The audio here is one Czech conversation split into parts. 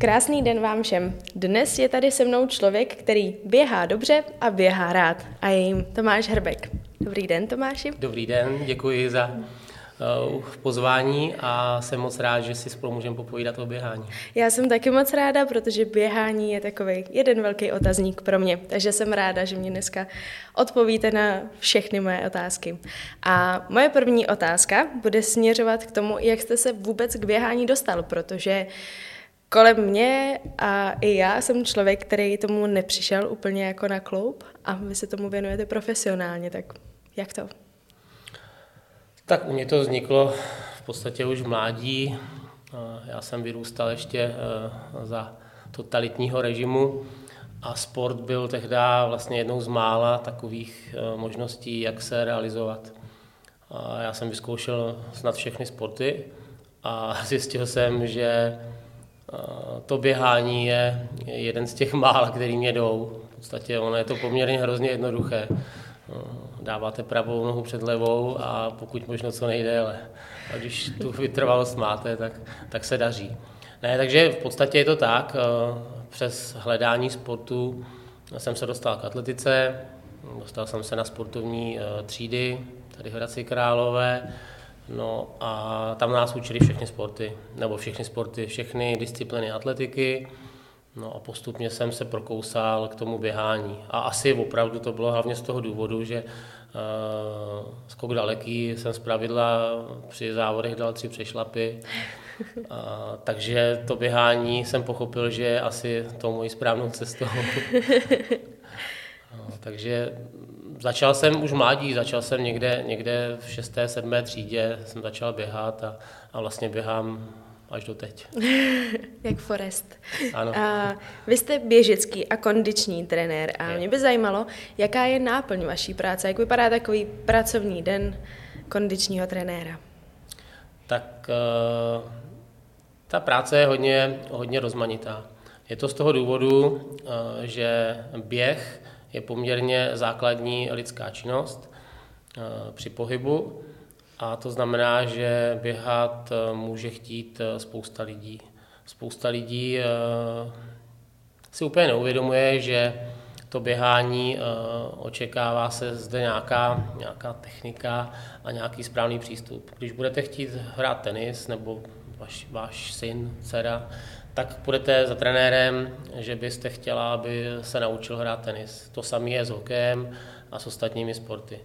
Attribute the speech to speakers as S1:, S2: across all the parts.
S1: Krásný den vám všem. Dnes je tady se mnou člověk, který běhá dobře a běhá rád. A je jim Tomáš Hrbek. Dobrý den, Tomáši.
S2: Dobrý den, děkuji za uh, pozvání a jsem moc rád, že si spolu můžeme popovídat o běhání.
S1: Já jsem taky moc ráda, protože běhání je takový jeden velký otazník pro mě, takže jsem ráda, že mě dneska odpovíte na všechny moje otázky. A moje první otázka bude směřovat k tomu, jak jste se vůbec k běhání dostal, protože kolem mě a i já jsem člověk, který tomu nepřišel úplně jako na kloup a vy se tomu věnujete profesionálně, tak jak to?
S2: Tak u mě to vzniklo v podstatě už v mládí. Já jsem vyrůstal ještě eh, za totalitního režimu a sport byl tehdy vlastně jednou z mála takových eh, možností, jak se realizovat. Já jsem vyzkoušel snad všechny sporty a zjistil jsem, že to běhání je jeden z těch mála, který mě jdou. V podstatě ono je to poměrně hrozně jednoduché. Dáváte pravou nohu před levou a pokud možno co nejdéle. A když tu vytrvalost máte, tak, tak se daří. Ne, takže v podstatě je to tak. Přes hledání sportu jsem se dostal k atletice, dostal jsem se na sportovní třídy, tady v Hradci Králové, No a tam nás učili všechny sporty, nebo všechny sporty, všechny disciplíny atletiky. No a postupně jsem se prokousal k tomu běhání. A asi opravdu to bylo hlavně z toho důvodu, že uh, skok daleký jsem z pravidla při závodech dal tři přešlapy. Uh, takže to běhání jsem pochopil, že je asi tou mojí správnou cestou. no, takže začal jsem už mládí, začal jsem někde, někde v 6. 7. třídě, jsem začal běhat a, a vlastně běhám až do teď.
S1: Jak Forest.
S2: Ano.
S1: A vy jste běžecký a kondiční trenér a je. mě by zajímalo, jaká je náplň vaší práce, jak vypadá takový pracovní den kondičního trenéra?
S2: Tak uh, ta práce je hodně, hodně rozmanitá. Je to z toho důvodu, uh, že běh je poměrně základní lidská činnost eh, při pohybu a to znamená, že běhat eh, může chtít eh, spousta lidí. Spousta lidí si úplně neuvědomuje, že to běhání očekává se zde nějaká, nějaká technika a nějaký správný přístup. Když budete chtít hrát tenis nebo vaš, váš syn, dcera, tak půjdete za trenérem, že byste chtěla, aby se naučil hrát tenis. To samé je s hokejem a s ostatními sporty.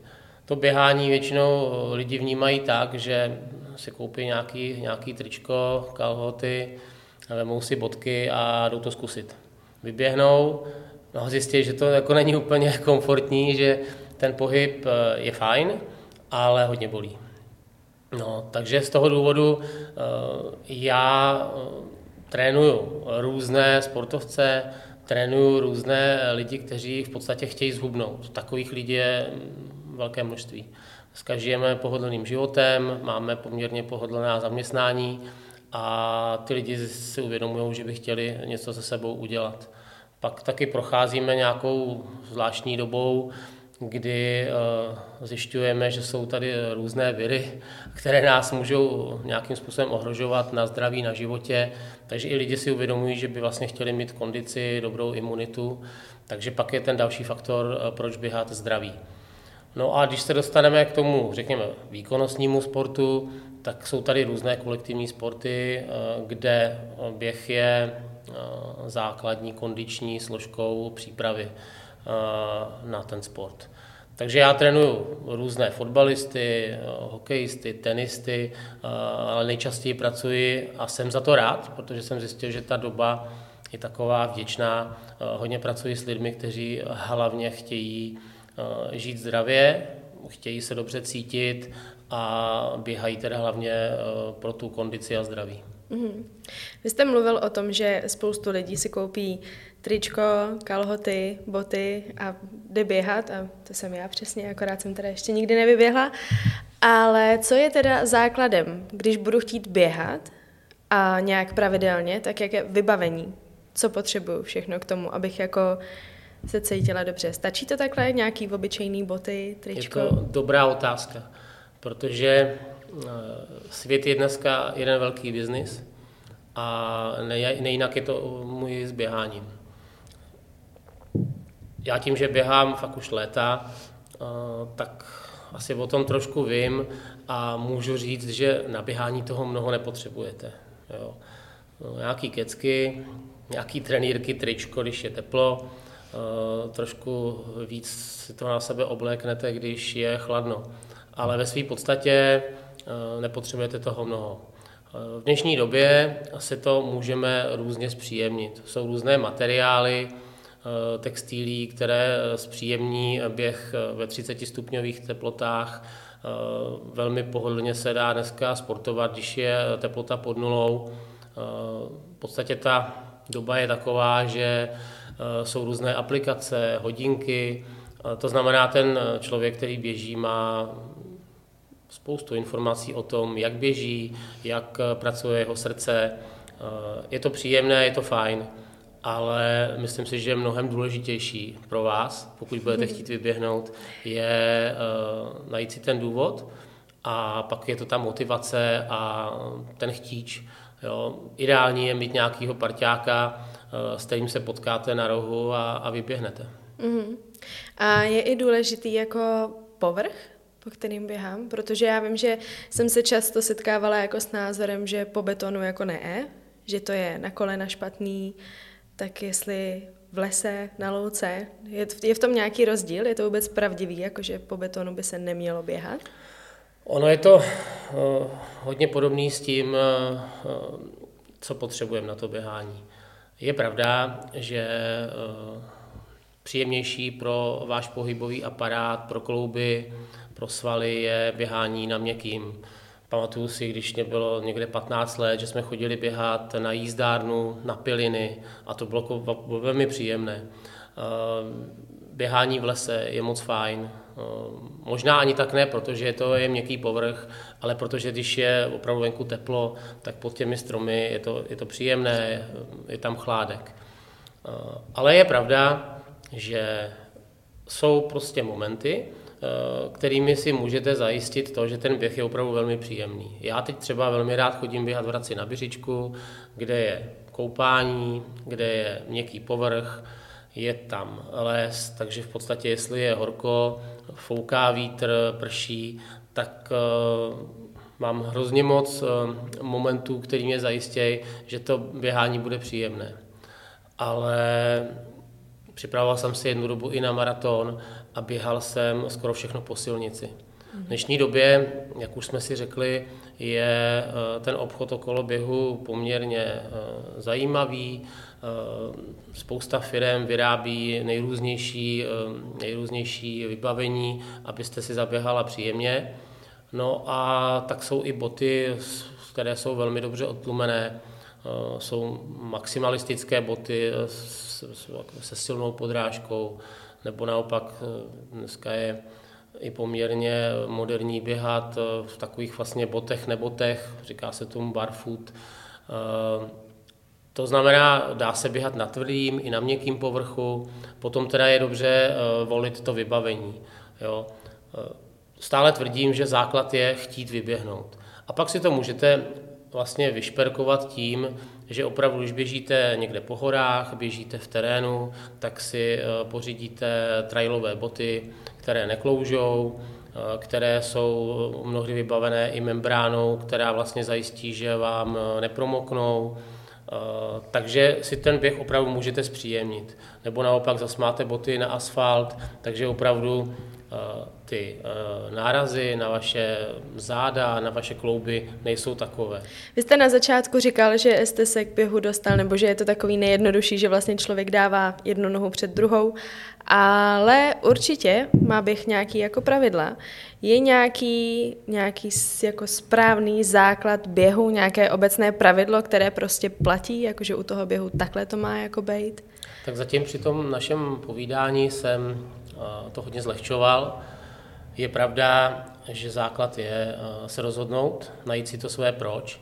S2: To běhání většinou lidi vnímají tak, že si koupí nějaký, nějaký tričko, kalhoty, vemou si bodky a jdou to zkusit. Vyběhnou, no zjistí, že to jako není úplně komfortní, že ten pohyb eh, je fajn, ale hodně bolí. No, takže z toho důvodu uh, já trénuju různé sportovce, trénuju různé lidi, kteří v podstatě chtějí zhubnout. Takových lidí je velké množství. Dneska žijeme pohodlným životem, máme poměrně pohodlná zaměstnání a ty lidi si uvědomují, že by chtěli něco se sebou udělat. Pak taky procházíme nějakou zvláštní dobou, kdy eh, zjišťujeme, že jsou tady různé viry, které nás můžou nějakým způsobem ohrožovat na zdraví, na životě. Takže i lidi si uvědomují, že by vlastně chtěli mít kondici, dobrou imunitu. Takže pak je ten další faktor, eh, proč běhat zdraví. No a když se dostaneme k tomu, řekněme, výkonnostnímu sportu, tak jsou tady různé kolektivní sporty, eh, kde běh je základní kondiční složkou přípravy na ten sport. Takže já trénuju různé fotbalisty, hokejisty, tenisty, ale nejčastěji pracuji a jsem za to rád, protože jsem zjistil, že ta doba je taková vděčná. Hodně pracuji s lidmi, kteří hlavně chtějí žít zdravě, chtějí se dobře cítit a běhají teda hlavně pro tu kondici a zdraví. Mm-hmm.
S1: Vy jste mluvil o tom, že spoustu lidí si koupí tričko, kalhoty, boty a jde běhat a to jsem já přesně, akorát jsem teda ještě nikdy nevyběhla. Ale co je teda základem, když budu chtít běhat a nějak pravidelně, tak jak je vybavení? Co potřebuju všechno k tomu, abych jako se cítila dobře? Stačí to takhle, nějaký obyčejný boty, tričko?
S2: Je to dobrá otázka, protože eh, svět je dneska jeden velký biznis a nejinak je to můj s běháním. Já tím, že běhám fakt už léta, tak asi o tom trošku vím a můžu říct, že na běhání toho mnoho nepotřebujete. Jo. No, nějaký kecky, nějaký trenýrky, tričko, když je teplo, trošku víc si to na sebe obléknete, když je chladno. Ale ve své podstatě nepotřebujete toho mnoho. V dnešní době si to můžeme různě zpříjemnit. Jsou různé materiály, Eh, textilí, které eh, zpříjemní běh eh, ve 30 stupňových teplotách. Velmi pohodlně se dá dneska sportovat, když je teplota pod nulou. V podstatě ta doba je taková, že jsou různé aplikace, hodinky. To znamená, ten člověk, který běží, má spoustu informací o tom, jak běží, jak pracuje jeho srdce. Je to příjemné, je to fajn ale myslím si, že mnohem důležitější pro vás, pokud budete chtít vyběhnout, je uh, najít si ten důvod a pak je to ta motivace a ten chtíč. Jo. Ideální je mít nějakého parťáka, uh, s kterým se potkáte na rohu a, a vyběhnete.
S1: Mm-hmm. A je i důležitý jako povrch, po kterým běhám, protože já vím, že jsem se často setkávala jako s názorem, že po betonu jako ne, že to je na kolena špatný, tak jestli v lese, na louce, je, je v tom nějaký rozdíl? Je to vůbec pravdivý, jakože po betonu by se nemělo běhat?
S2: Ono je to uh, hodně podobný s tím, uh, co potřebujeme na to běhání. Je pravda, že uh, příjemnější pro váš pohybový aparát, pro klouby, pro svaly je běhání na měkkým Pamatuju si, když mě bylo někde 15 let, že jsme chodili běhat na jízdárnu, na piliny a to bylo, bylo velmi příjemné. Eh, běhání v lese je moc fajn. Eh, možná ani tak ne, protože to je měkký povrch, ale protože když je opravdu venku teplo, tak pod těmi stromy je to, je to příjemné, je tam chládek. Eh, ale je pravda, že jsou prostě momenty, kterými si můžete zajistit to, že ten běh je opravdu velmi příjemný. Já teď třeba velmi rád chodím běhat v Hradci na Běžičku, kde je koupání, kde je měkký povrch, je tam les, takže v podstatě jestli je horko, fouká vítr, prší, tak uh, mám hrozně moc uh, momentů, který mě zajistějí, že to běhání bude příjemné. Ale připravoval jsem si jednu dobu i na maraton a běhal jsem skoro všechno po silnici. V dnešní době, jak už jsme si řekli, je eh, ten obchod okolo běhu poměrně eh, zajímavý. Eh, spousta firm vyrábí nejrůznější, nejrůznější vybavení, abyste si zaběhala příjemně. No a tak jsou i boty, které jsou velmi dobře odtlumené. Jsou maximalistické boty se silnou podrážkou, nebo naopak eh, dneska je i poměrně moderní běhat eh, v takových vlastně botech, nebotech, říká se tomu barfoot. Eh, to znamená, dá se běhat na tvrdým i na měkkým povrchu, potom teda je dobře volit to vybavení. Jo. Stále tvrdím, že základ je chtít vyběhnout. A pak si to můžete vlastně vyšperkovat tím, že opravdu, když běžíte někde po horách, běžíte v terénu, tak si eh, pořídíte trailové boty, které nekloužou, eh, které jsou mnohdy vybavené i membránou, která vlastně zajistí, že vám eh, nepromoknou. Takže si ten běh opravdu můžete zpříjemnit. Nebo naopak zasmáte boty na asfalt, takže opravdu ty eh, nárazy na vaše záda, na vaše klouby nejsou takové.
S1: Vy jste na začátku říkal, že jste se k běhu dostal, nebo že je to takový nejjednodušší, že vlastně člověk dává jednu nohu před druhou, ale určitě má běh nějaký jako pravidla. Je nějaký, nějaký jako správný základ běhu, nějaké obecné pravidlo, které prostě platí, jakože u toho běhu takhle to má jako být?
S2: Tak zatím při tom našem povídání jsem eh, to hodně zlehčoval. Je pravda, že základ je eh, se rozhodnout, najít si to své proč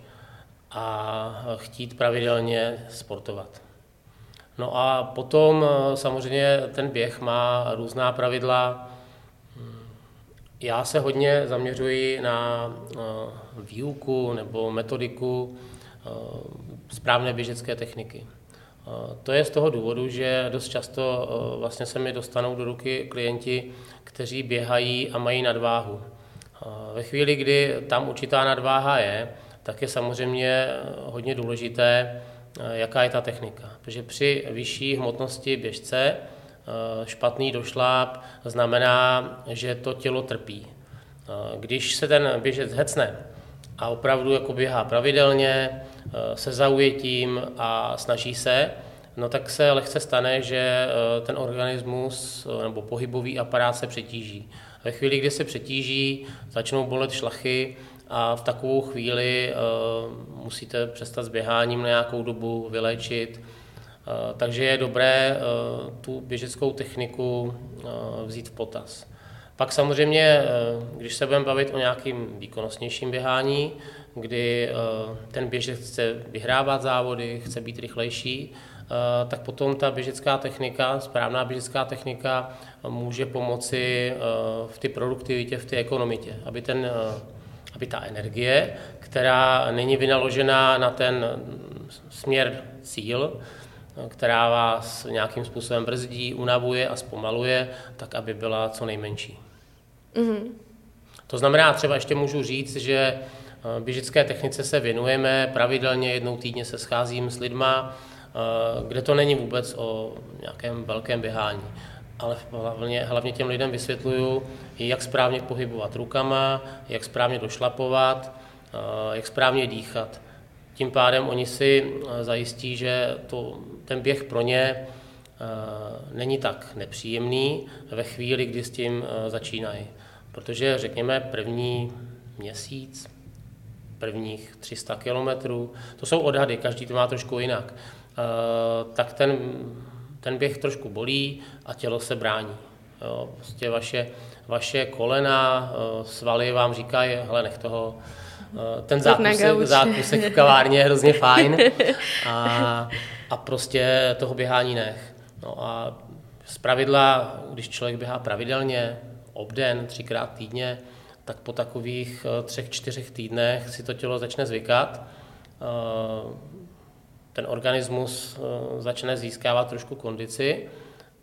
S2: a chtít pravidelně sportovat. No a potom eh, samozřejmě ten běh má různá pravidla. Já se hodně zaměřuji na výuku nebo metodiku správné běžecké techniky. To je z toho důvodu, že dost často vlastně se mi dostanou do ruky klienti, kteří běhají a mají nadváhu. Ve chvíli, kdy tam určitá nadváha je, tak je samozřejmě hodně důležité, jaká je ta technika. Protože při vyšší hmotnosti běžce špatný došláp znamená, že to tělo trpí. Když se ten běžec hecne a opravdu jako běhá pravidelně, se zaujetím a snaží se, no tak se lehce stane, že ten organismus nebo pohybový aparát se přetíží. Ve chvíli, kdy se přetíží, začnou bolet šlachy a v takovou chvíli musíte přestat s běháním na nějakou dobu, vylečit. Uh, takže je dobré tu běžeckou techniku vzít v potaz. Pak samozřejmě, když se budeme bavit o nějakým výkonnostnějším běhání, kdy ten běžec chce vyhrávat závody, chce být rychlejší, tak potom ta běžecká technika, správná běžecká technika může pomoci v té produktivitě, v té ekonomitě, aby, ten, aby ta energie, která není vynaložená na ten směr cíl, která vás nějakým způsobem brzdí, unavuje a zpomaluje, tak aby byla co nejmenší. Mm-hmm. To znamená, třeba ještě můžu říct, že běžické technice se věnujeme, pravidelně jednou týdně se scházím s lidma, kde to není vůbec o nějakém velkém běhání ale hlavně, hlavně těm lidem vysvětluju, jak správně pohybovat rukama, jak správně došlapovat, jak správně dýchat. Tím pádem oni si zajistí, že to, ten běh pro ně není tak nepříjemný ve chvíli, kdy s tím začínají. Protože řekněme první měsíc, prvních 300 kilometrů, to jsou odhady, každý to má trošku jinak, tak ten ten běh trošku bolí a tělo se brání. Jo, prostě vaše, vaše kolena, eh, svaly vám říkají, hele, nech toho, eh, ten zákusek, zákusek v kavárně je hrozně fajn a, a prostě toho běhání nech. No a z pravidla, když člověk běhá pravidelně, obden, třikrát týdně, tak po takových eh, třech, čtyřech týdnech si to tělo začne zvykat ten organismus eh, začne získávat trošku kondici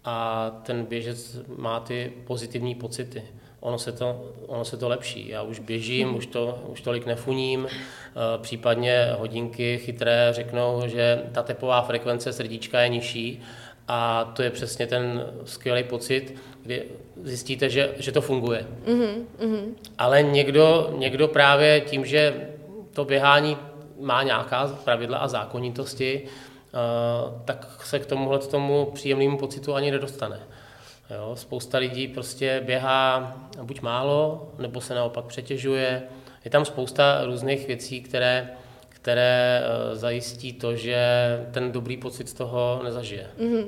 S2: a ten běžec má ty pozitivní pocity. Ono se to, ono se to lepší. Já už běžím, už, to, už tolik nefuním, eh, případně hodinky chytré řeknou, že ta tepová frekvence srdíčka je nižší a to je přesně ten skvělý pocit, kdy zjistíte, že, že to funguje. Mm-hmm. Ale někdo, někdo právě tím, že to běhání má nějaká pravidla a zákonitosti, eh, tak se k tomuhle tomu příjemnému pocitu ani nedostane. Jo, spousta lidí prostě běhá buď málo, nebo se naopak přetěžuje. Je tam spousta různých věcí, které které eh, zajistí to, že ten dobrý pocit z toho nezažije. Mm-hmm.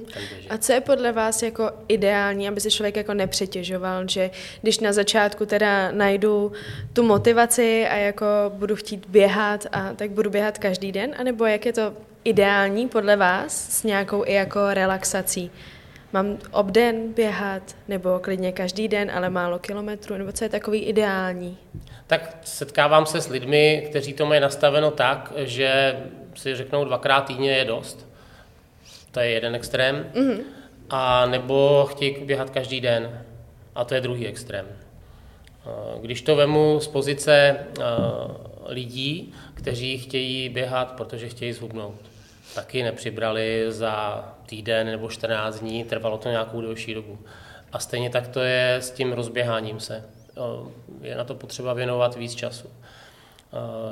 S1: A co je podle vás jako ideální, aby se člověk jako nepřetěžoval, že když na začátku teda najdu tu motivaci a jako budu chtít běhat a tak budu běhat každý den, anebo jak je to ideální podle vás s nějakou i jako relaxací? Mám obden běhat, nebo klidně každý den, ale málo kilometrů, nebo co je takový ideální?
S2: Tak setkávám se s lidmi, kteří to mají nastaveno tak, že si řeknou dvakrát týdně je dost. To je jeden extrém. Mm-hmm. A nebo chtějí běhat každý den. A to je druhý extrém. Když to vemu z pozice lidí, kteří chtějí běhat, protože chtějí zhubnout, taky nepřibrali za týden nebo 14 dní, trvalo to nějakou delší dobu. A stejně tak to je s tím rozběháním se. Je na to potřeba věnovat víc času.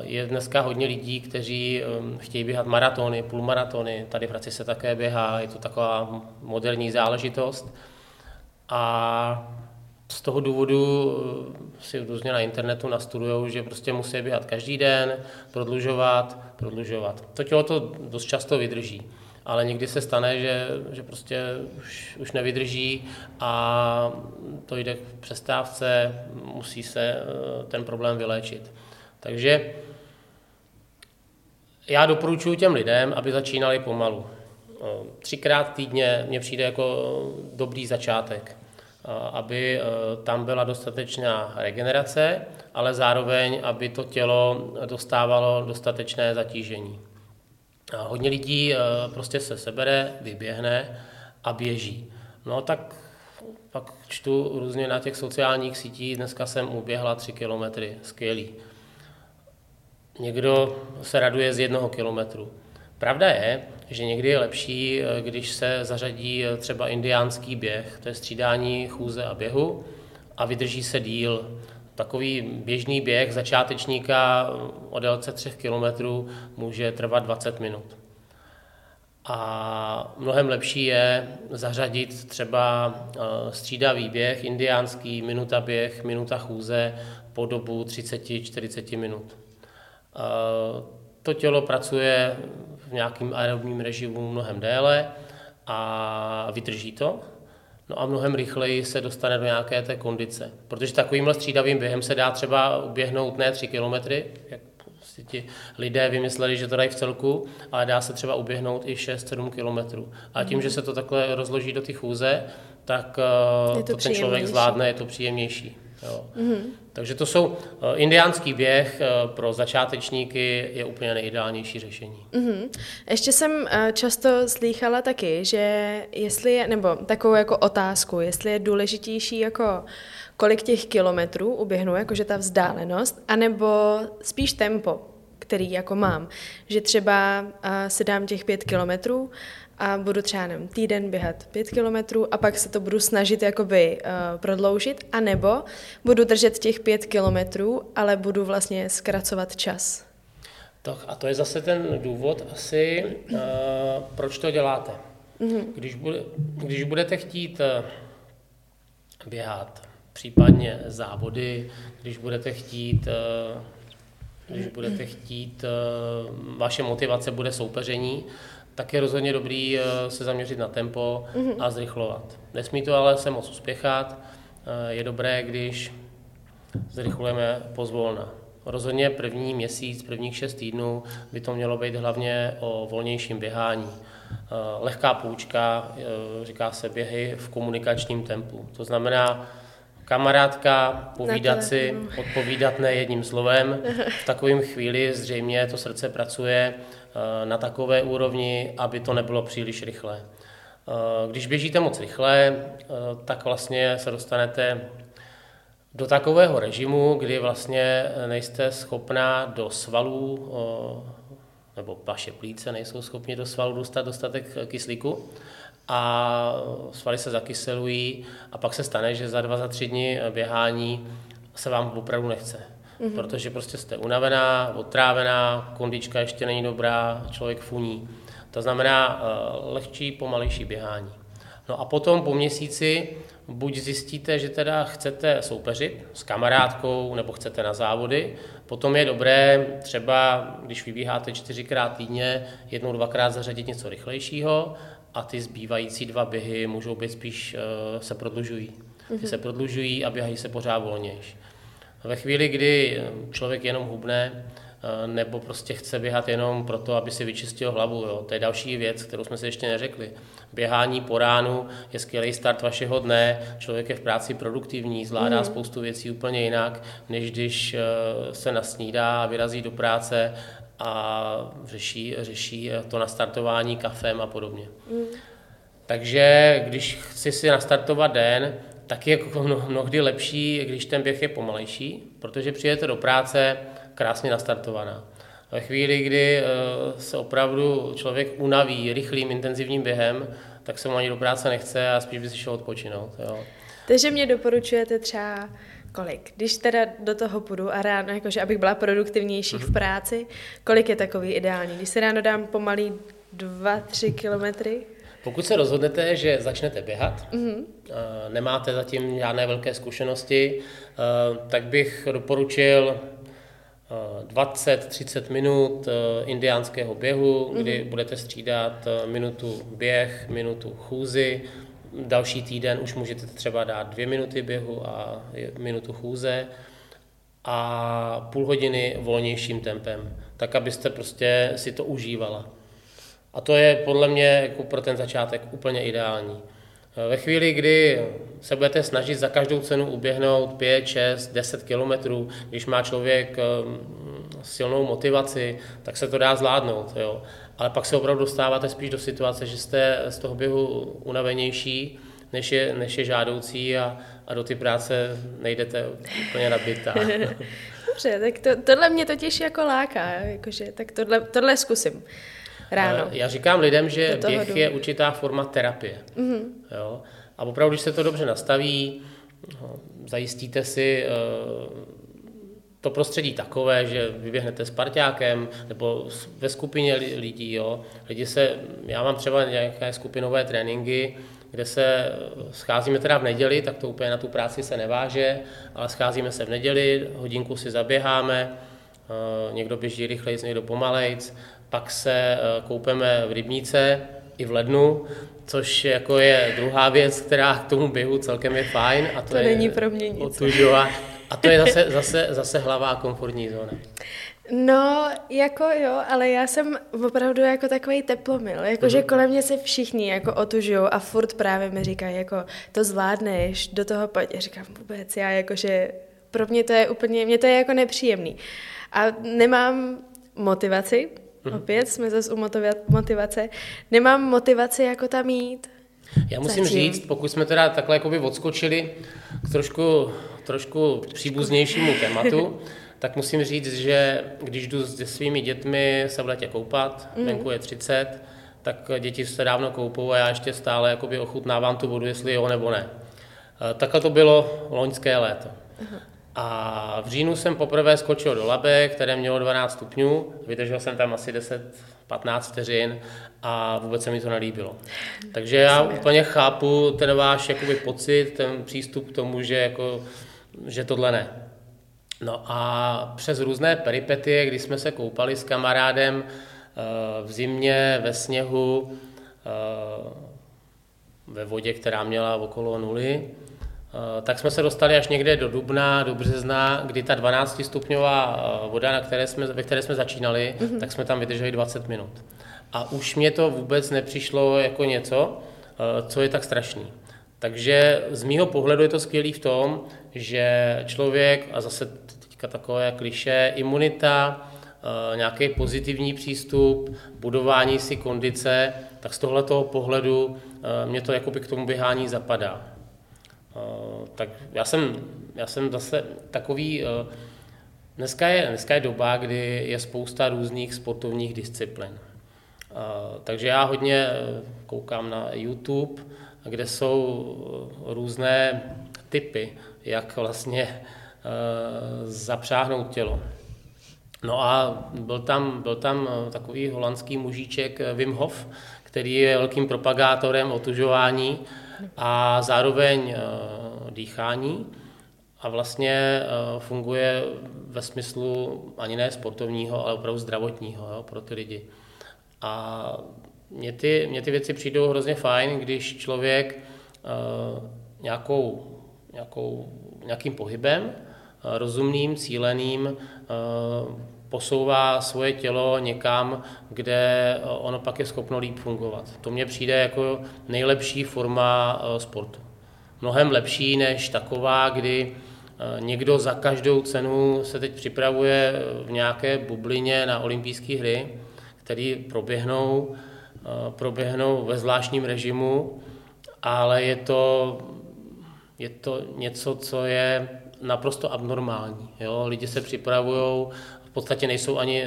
S2: Je dneska hodně lidí, kteří um, chtějí běhat maratony, půlmaratony, tady v Hradci se také běhá, je to taková moderní záležitost. A z toho důvodu uh, si různě na internetu nastudují, že prostě musí běhat každý den, prodlužovat, prodlužovat. To tělo to dost často vydrží ale někdy se stane, že, že prostě už, už nevydrží a to jde k přestávce, musí se eh, ten problém vyléčit. Takže já doporučuji těm lidem, aby začínali pomalu. Eh, třikrát týdně mně přijde jako dobrý začátek, eh, aby tam byla dostatečná regenerace, ale zároveň, aby to tělo dostávalo dostatečné zatížení. A hodně lidí prostě se sebere, vyběhne a běží. No tak pak čtu různě na těch sociálních sítích, dneska jsem uběhla tři kilometry, skvělý. Někdo se raduje z jednoho kilometru. Pravda je, že někdy je lepší, když se zařadí třeba indiánský běh, to je střídání chůze a běhu, a vydrží se díl. Takový běžný běh začátečníka o délce 3 km může trvat 20 minut. A mnohem lepší je zařadit třeba eh, střídavý běh, indiánský, minuta běh, minuta chůze po dobu 30-40 minut. Eh, to tělo pracuje v nějakém aerobním režimu mnohem déle a vydrží to. No a mnohem rychleji se dostane do nějaké té kondice. Protože takovýmhle střídavým během se dá třeba uběhnout ne 3 kilometry, jak si ti lidé vymysleli, že to dají v celku, ale dá se třeba uběhnout i 6-7 kilometrů. A tím, že se to takhle rozloží do ty chůze, tak eh, to, to ten člověk zvládne, je to příjemnější. Jo. Mm-hmm. Takže to jsou eh, indiánský běh eh, pro začátečníky je úplně nejideálnější řešení.
S1: Mm-hmm. Ještě jsem často slýchala taky, že jestli je, nebo takovou jako otázku, jestli je důležitější jako kolik těch kilometrů uběhnu, jakože ta vzdálenost, anebo spíš tempo, který jako mám. Že třeba uh, si dám těch pět kilometrů a budu třeba nevím, týden běhat pět kilometrů a pak se to budu snažit jakoby uh, prodloužit, anebo budu držet těch pět kilometrů, ale budu vlastně zkracovat čas.
S2: Tak a to je zase ten důvod asi, uh, proč to děláte. Mm-hmm. Když, bude, když budete chtít uh, běhat případně závody, když budete chtít, když budete chtít, eh, vaše motivace bude soupeření, tak je rozhodně dobrý eh, se zaměřit na tempo mhm. a zrychlovat. Nesmí to ale se moc uspěchat. Je dobré, když zrychlujeme pozvolna. Rozhodně první měsíc, prvních šest týdnů by to mělo být hlavně o volnějším běhání. Lehká půjčka, říká se běhy v komunikačním tempu. To znamená, kamarádka, povídat si, odpovídat ne jedním slovem. V takovém chvíli zřejmě to srdce pracuje eh, na takové úrovni, aby to nebylo příliš rychlé. Eh, když běžíte moc rychle, eh, tak vlastně se dostanete do takového režimu, kdy vlastně nejste schopná do svalů, nebo vaše plíce nejsou schopni do svalů dostat dostatek kyslíku a svaly se zakyselují a pak se stane, že za dva, za tři dny běhání se vám opravdu nechce. Mm-hmm. Protože prostě jste unavená, otrávená, kondička ještě není dobrá, člověk funí. To znamená uh, lehčí, pomalejší běhání. No a potom po měsíci buď zjistíte, že teda chcete soupeřit s kamarádkou nebo chcete na závody, potom je dobré třeba, když vybíháte čtyřikrát týdně, jednou, dvakrát zařadit něco rychlejšího a ty zbývající dva běhy můžou být spíš, uh, se prodlužují. Ty mm-hmm. se prodlužují a běhají se pořád volnější. Ve chvíli, kdy člověk jenom hubne, uh, nebo prostě chce běhat jenom proto, aby si vyčistil hlavu. Jo. To je další věc, kterou jsme si ještě neřekli. Běhání po ránu je skvělý start vašeho dne, člověk je v práci produktivní, zvládá mm. spoustu věcí úplně jinak, než když se nasnídá a vyrazí do práce a řeší, řeší to nastartování kafem a podobně. Mm. Takže když chci si nastartovat den, tak je jako mnohdy lepší, když ten běh je pomalejší, protože přijete do práce krásně nastartovaná. Ve chvíli, kdy eh, se opravdu člověk unaví rychlým, intenzivním během, tak se mu ani do práce nechce a spíš by si šel odpočinout. Jo.
S1: Takže mě doporučujete třeba kolik? Když teda do toho půjdu a ráno, jakože abych byla produktivnější mm-hmm. v mhm. práci, kolik je takový ideální? Když se ráno dám pomalý 2-3 kilometry?
S2: Pokud se rozhodnete, že začnete běhat, mm-hmm. nemáte zatím žádné velké zkušenosti, tak bych doporučil 20-30 eh, minut indiánského běhu, kdy mm-hmm. budete střídat minutu běh, minutu chůzi, Další týden už můžete třeba dát dvě minuty běhu a minutu chůze a půl hodiny volnějším tempem, tak abyste prostě si to užívala. A to je podle mě jako pro ten začátek úplně ideální. Ve chvíli, kdy se budete snažit za každou cenu uběhnout 5, 6, 10 kilometrů, když má člověk ehm, silnou motivaci, tak se to dá zvládnout. Jo. Ale pak se opravdu dostáváte spíš do situace, že jste z toho běhu unavenější, než je, než je žádoucí a, a do ty práce nejdete úplně nabitá.
S1: Dobře, tak to, tohle mě totiž jako láká, jakože, tak tohle, tohle zkusím ráno.
S2: Já říkám lidem, že běh jdu. je určitá forma terapie. Mm-hmm. Jo? A opravdu, když se to dobře nastaví, no, zajistíte si eh, to prostředí takové, že vyběhnete s parťákem nebo ve skupině lidí. Jo. Lidi se, já mám třeba nějaké skupinové tréninky, kde se scházíme teda v neděli, tak to úplně na tu práci se neváže, ale scházíme se v neděli, hodinku si zaběháme, eh, někdo běží rychleji, někdo pomalejc, pak se eh, koupeme v rybníce i v lednu, což jako je druhá věc, která k tomu běhu celkem je fajn. A to,
S1: to
S2: je
S1: není pro mě nic.
S2: A to je zase, zase, zase hlavá komfortní zóna.
S1: No, jako jo, ale já jsem opravdu jako takový teplomil, jako mm-hmm. že kolem mě se všichni jako otužují a furt právě mi říkají, jako to zvládneš, do toho pojď. Já říkám vůbec, já jakože pro mě to je úplně, mě to je jako nepříjemný. A nemám motivaci, mm-hmm. opět jsme zase u motivace, nemám motivaci jako tam jít.
S2: Já musím Zatím. říct, pokud jsme teda takhle jakoby odskočili k trošku, trošku příbuznějšímu tématu, tak musím říct, že když jdu se svými dětmi se v letě koupat, mm. venku je 30, tak děti se dávno koupou a já ještě stále jakoby ochutnávám tu vodu, jestli jo nebo ne. Eh, takhle to bylo loňské léto. A v říjnu jsem poprvé skočil do labe, které mělo 12 stupňů, vydržel jsem tam asi 10-15 vteřin a vůbec se mi to nelíbilo. Takže já úplně chápu ten váš jakoby, pocit, ten přístup k tomu, že, jako, že tohle ne. No a přes různé peripetie, kdy jsme se koupali s kamarádem eh, v zimě, ve sněhu, eh, ve vodě, která měla okolo nuly, eh, tak jsme se dostali až někde do dubna, do března, kdy ta 12 stupňová voda, na které jsme, ve které jsme začínali, mm-hmm. tak jsme tam vydrželi 20 minut. A už mě to vůbec nepřišlo jako něco, co je tak strašný. Takže z mýho pohledu je to skvělý v tom, že člověk, a zase teďka takové kliše, imunita, eh, nějaký pozitivní přístup, budování si kondice, tak z tohoto pohledu eh, mě to jakoby k tomu běhání zapadá. Eh, tak já jsem, já jsem zase takový, dneska je, dneska je doba, kdy je spousta různých sportovních disciplin. Takže já hodně koukám na YouTube, kde jsou různé typy, jak vlastně eh, zapřáhnout tělo. No a byl tam, byl tam eh, takový holandský mužíček eh, Wim Hof, který je velkým propagátorem otužování a zároveň dýchání a vlastně funguje ve smyslu ani ne sportovního, ale opravdu zdravotního jo, pro ty lidi. A mně ty, mně ty věci přijdou hrozně fajn, když člověk uh, nějakou, nějakou, nějakým pohybem, uh, rozumným, cíleným, uh, posouvá svoje tělo někam, kde ono pak je schopno líp fungovat. To mně přijde jako nejlepší forma sportu. Mnohem lepší než taková, kdy někdo za každou cenu se teď připravuje v nějaké bublině na olympijské hry, které proběhnou proběhnou ve zvláštním režimu, ale je to, je to něco, co je naprosto abnormální. Jo? Lidi se připravují, v podstatě nejsou ani,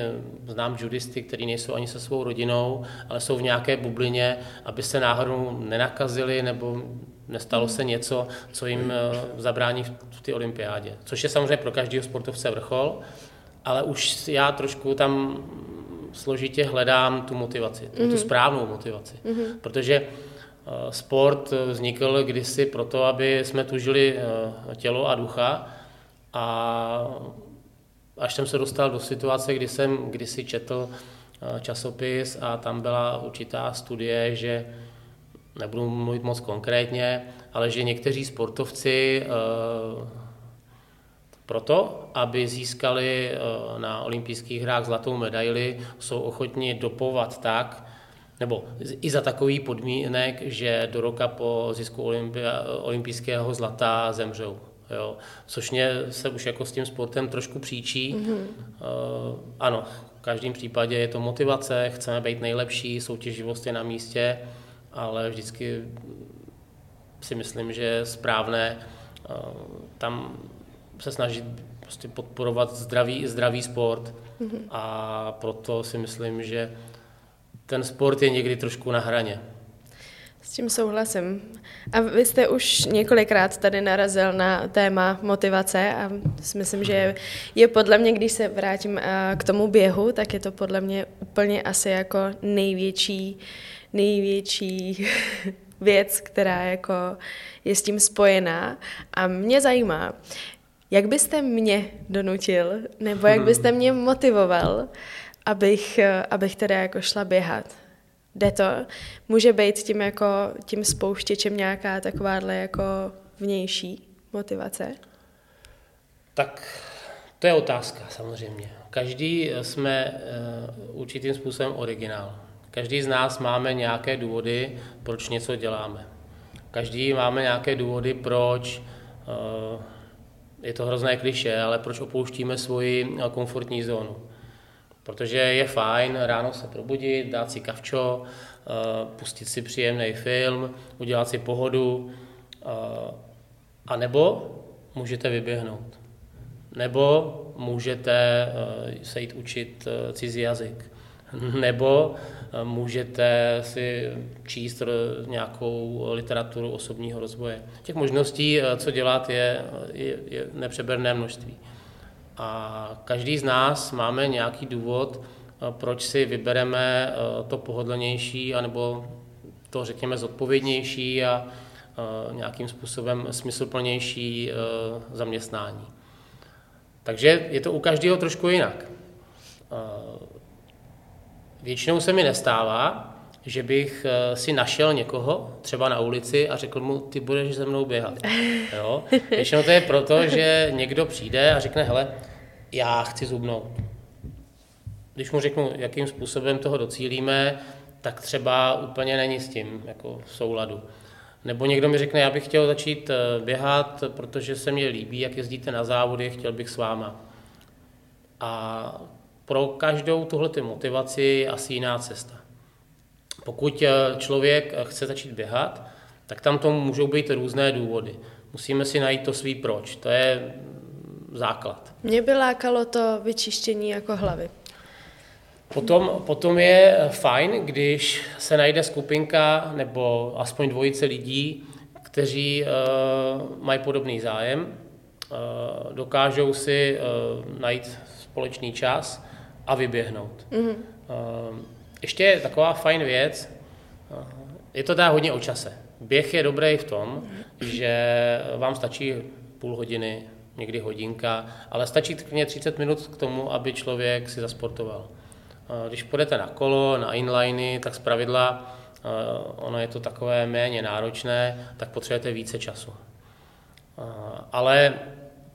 S2: znám judisty, kteří nejsou ani se svou rodinou, ale jsou v nějaké bublině, aby se náhodou nenakazili nebo nestalo se něco, co jim eh, zabrání v té olympiádě. Což je samozřejmě pro každého sportovce vrchol, ale už já trošku tam složitě hledám tu motivaci, mm-hmm. tu mhm. správnou motivaci. Mm-hmm. Protože uh, sport vznikl kdysi proto, aby jsme tužili uh, tělo a ducha a až jsem se dostal do situace, kdy jsem kdysi četl časopis a tam byla určitá studie, že nebudu mluvit moc konkrétně, ale že někteří sportovci proto, aby získali eh, na olympijských hrách zlatou medaili, jsou ochotni dopovat tak, nebo i za takový podmínek, že do roka po zisku olympia, olympijského zlata zemřou. Jo. Což mě se už jako s tím sportem trošku příčí. Mm-hmm. Uh, ano, V každém případě je to motivace, chceme být nejlepší, soutěživost je na místě, ale vždycky si myslím, že je správné eh, tam se snažit prostě podporovat zdravý, zdravý sport mm-hmm. a proto si myslím, že ten sport je někdy trošku na hraně.
S1: S tím souhlasím. A vy jste už několikrát tady narazil na téma motivace a myslím, že je podle mě, když se vrátím k tomu běhu, tak je to podle mě úplně asi jako největší, největší věc, která jako je s tím spojená. A mě zajímá, jak byste mě donutil, nebo jak byste mě motivoval, abych, eh, abych teda jako šla běhat? Jde to? Může být tím, jako, tím spouštěčem nějaká takováhle jako vnější motivace?
S2: Tak to je otázka samozřejmě. Každý jsme uh, určitým způsobem originál. Každý z nás máme nějaké důvody, proč něco děláme. Každý máme nějaké důvody, proč, uh, je to hrozné kliše, ale proč opouštíme svoji komfortní zónu. Protože je fajn ráno se probudit, dát si kavčo, eh, pustit si příjemný film, udělat si pohodu, eh, a nebo můžete vyběhnout. Nebo můžete eh, se jít učit cizí jazyk. Nebo můžete si číst nějakou literaturu osobního rozvoje. Těch možností, co dělat, je, je, je nepřeberné množství. A každý z nás máme nějaký důvod, eh, proč si vybereme eh, to pohodlnější, anebo to, řekněme, zodpovědnější a eh, nějakým způsobem smysluplnější zaměstnání. Takže je to u každého trošku jinak. Většinou se mi nestává, že bych si našel někoho, třeba na ulici, a řekl mu, ty budeš se mnou běhat. Jo? Většinou to je proto, že někdo přijde a řekne, hele, já chci zubnout. Když mu řeknu, jakým způsobem toho docílíme, tak třeba úplně není s tím jako v souladu. Nebo někdo mi řekne, já bych chtěl začít eh, běhat, protože se mně líbí, jak jezdíte na závody, chtěl bych s váma. A pro každou tuhle motivaci je asi jiná cesta. Pokud eh, člověk chce začít běhat, tak tam to můžou být různé důvody. Musíme si najít to svý proč. To je základ.
S1: Mě by lákalo to vyčištění jako hlavy.
S2: Potom, potom je fajn, když se najde skupinka nebo aspoň dvojice lidí, kteří uh, mají podobný zájem, uh, dokážou si uh, najít společný čas a vyběhnout. Mm-hmm. Uh, ještě je taková fajn věc, uh, je to dá hodně o čase. Běh je dobrý v tom, že vám stačí půl hodiny, někdy hodinka, ale stačí klidně 30 minut k tomu, aby člověk si zasportoval. Když půjdete na kolo, na inliny, tak pravidla ono je to takové méně náročné, tak potřebujete více času. Ale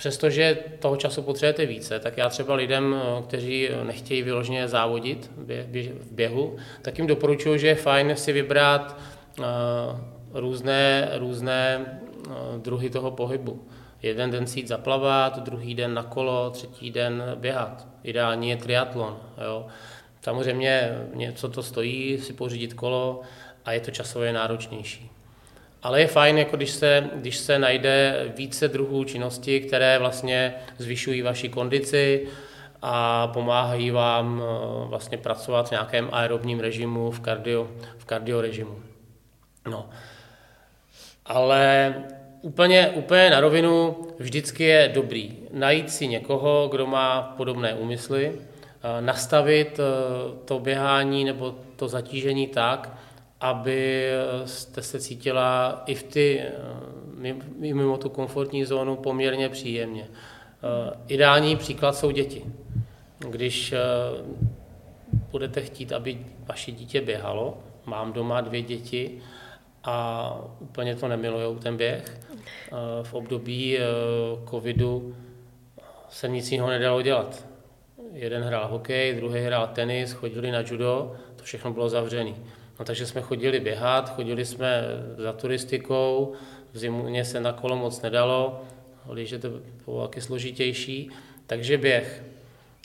S2: přestože toho času potřebujete více, tak já třeba lidem, kteří nechtějí vyloženě závodit v běhu, tak jim doporučuji, že je fajn si vybrat různé, různé druhy toho pohybu. Jeden den si jít zaplavat, druhý den na kolo, třetí den běhat. Ideální je triatlon. Jo. Samozřejmě něco to stojí, si pořídit kolo a je to časově náročnější. Ale je fajn, jako když se, když se najde více druhů činností, které vlastně zvyšují vaši kondici a pomáhají vám eh, vlastně pracovat v nějakém aerobním režimu, v kardio, v kardio režimu. No. Ale Úplně, úplně na rovinu vždycky je dobrý najít si někoho, kdo má podobné úmysly, nastavit e, to běhání nebo to zatížení tak, aby jste se cítila i v ty, e, mimo tu komfortní zónu poměrně příjemně. E, ideální příklad jsou děti. Když budete chtít, aby vaše dítě běhalo, mám doma dvě děti, a úplně to nemilujou ten běh. V období eh, covidu se nic jiného nedalo dělat. Jeden hrál hokej, druhý hrál tenis, chodili na judo, to všechno bylo zavřené. No, takže jsme chodili běhat, chodili jsme za turistikou, v zimě se na kolo moc nedalo, že to bylo taky složitější, takže běh.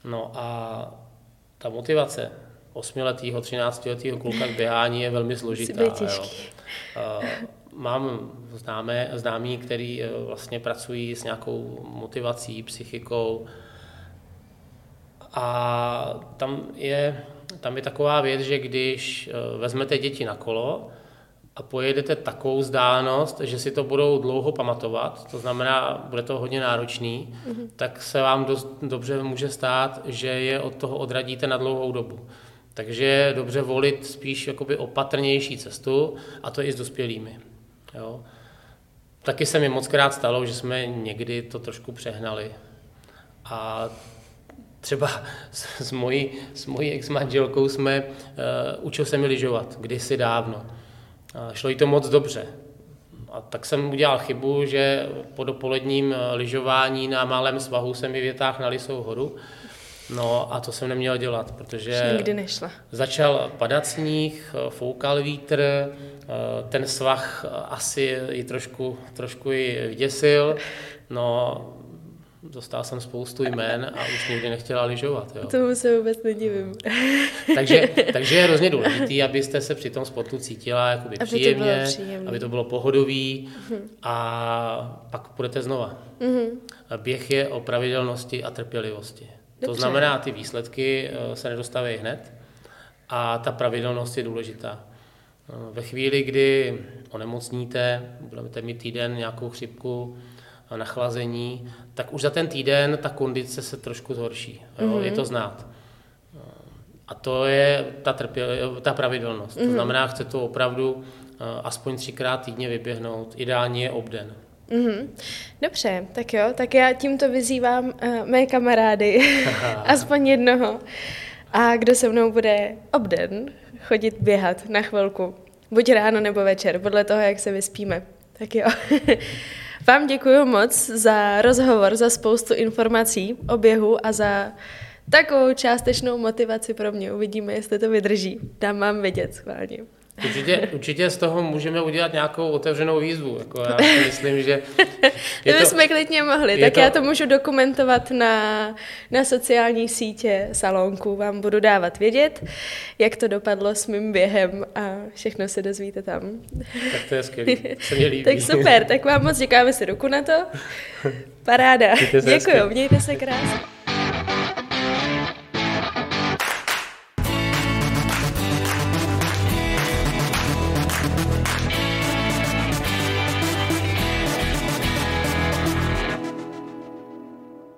S2: No a ta motivace osmiletého, třináctiletého kluka k běhání je velmi složitá. Jo. Mám známé, známí, který e, vlastně pracují s nějakou motivací, psychikou a tam je, tam je taková věc, že když e, vezmete děti na kolo, a pojedete takovou vzdálenost, že si to budou dlouho pamatovat, to znamená, bude to hodně náročný, mm-hmm. tak se vám dost dobře může stát, že je od toho odradíte na dlouhou dobu. Takže je dobře volit spíš jakoby opatrnější cestu a to i s dospělými. Jo. Taky se mi moc krát stalo, že jsme někdy to trošku přehnali. A třeba s, s mojí, s mojí ex-manželkou jsme, uh, učil se mi lyžovat kdysi dávno. Šlo jí to moc dobře. A tak jsem udělal chybu, že po dopoledním eh, lyžování na malém svahu jsem mi vytáhl na Lisou horu. No a to jsem neměl dělat, protože
S1: nikdy nešla.
S2: začal padat sníh, eh, foukal vítr, ten svah asi ji trošku, trošku ji vyděsil. No Dostal jsem spoustu jmén a už nikdy nechtěla lyžovat. Jo.
S1: Tomu se vůbec nedivím.
S2: takže, takže je hrozně důležité, abyste se při tom sportu cítila jakoby aby příjemně, to aby to bylo pohodový uh-huh. a pak půjdete znova. Uh-huh. Běh je o pravidelnosti a trpělivosti. Dobře. To znamená, ty výsledky eh, se nedostaví hned a ta pravidelnost je důležitá. Eh, ve chvíli, kdy onemocníte, budete mít týden nějakou chřipku, nachlazení, tak už za ten týden ta kondice se trošku zhorší. Jo? Mm-hmm. Je to znát. A to je ta, trpě, ta pravidelnost. Mm-hmm. To mhm. znamená, chce to opravdu eh, aspoň třikrát týdně vyběhnout. Ideálně je obden.
S1: Mm-hmm. Dobře, tak jo, tak já tímto vyzývám uh, mé kamarády, aspoň jednoho. A kdo se mnou bude obden chodit běhat na chvilku, buď ráno nebo večer, podle toho, jak se vyspíme. Tak jo. Vám děkuji moc za rozhovor, za spoustu informací o běhu a za takovou částečnou motivaci pro mě. Uvidíme, jestli to vydrží. Dám vám vědět schválně.
S2: Určitě, určitě z toho můžeme udělat nějakou otevřenou výzvu. Jako já si myslím, že...
S1: Je to, jsme klidně mohli, tak to... já to můžu dokumentovat na, na sociální sítě salonku. Vám budu dávat vědět, jak to dopadlo s mým během a všechno se dozvíte tam.
S2: Tak to je skvělé, se mě líbí.
S1: tak super, tak vám moc děkáme si ruku na to. Paráda. Děkuji, mějte se krásně.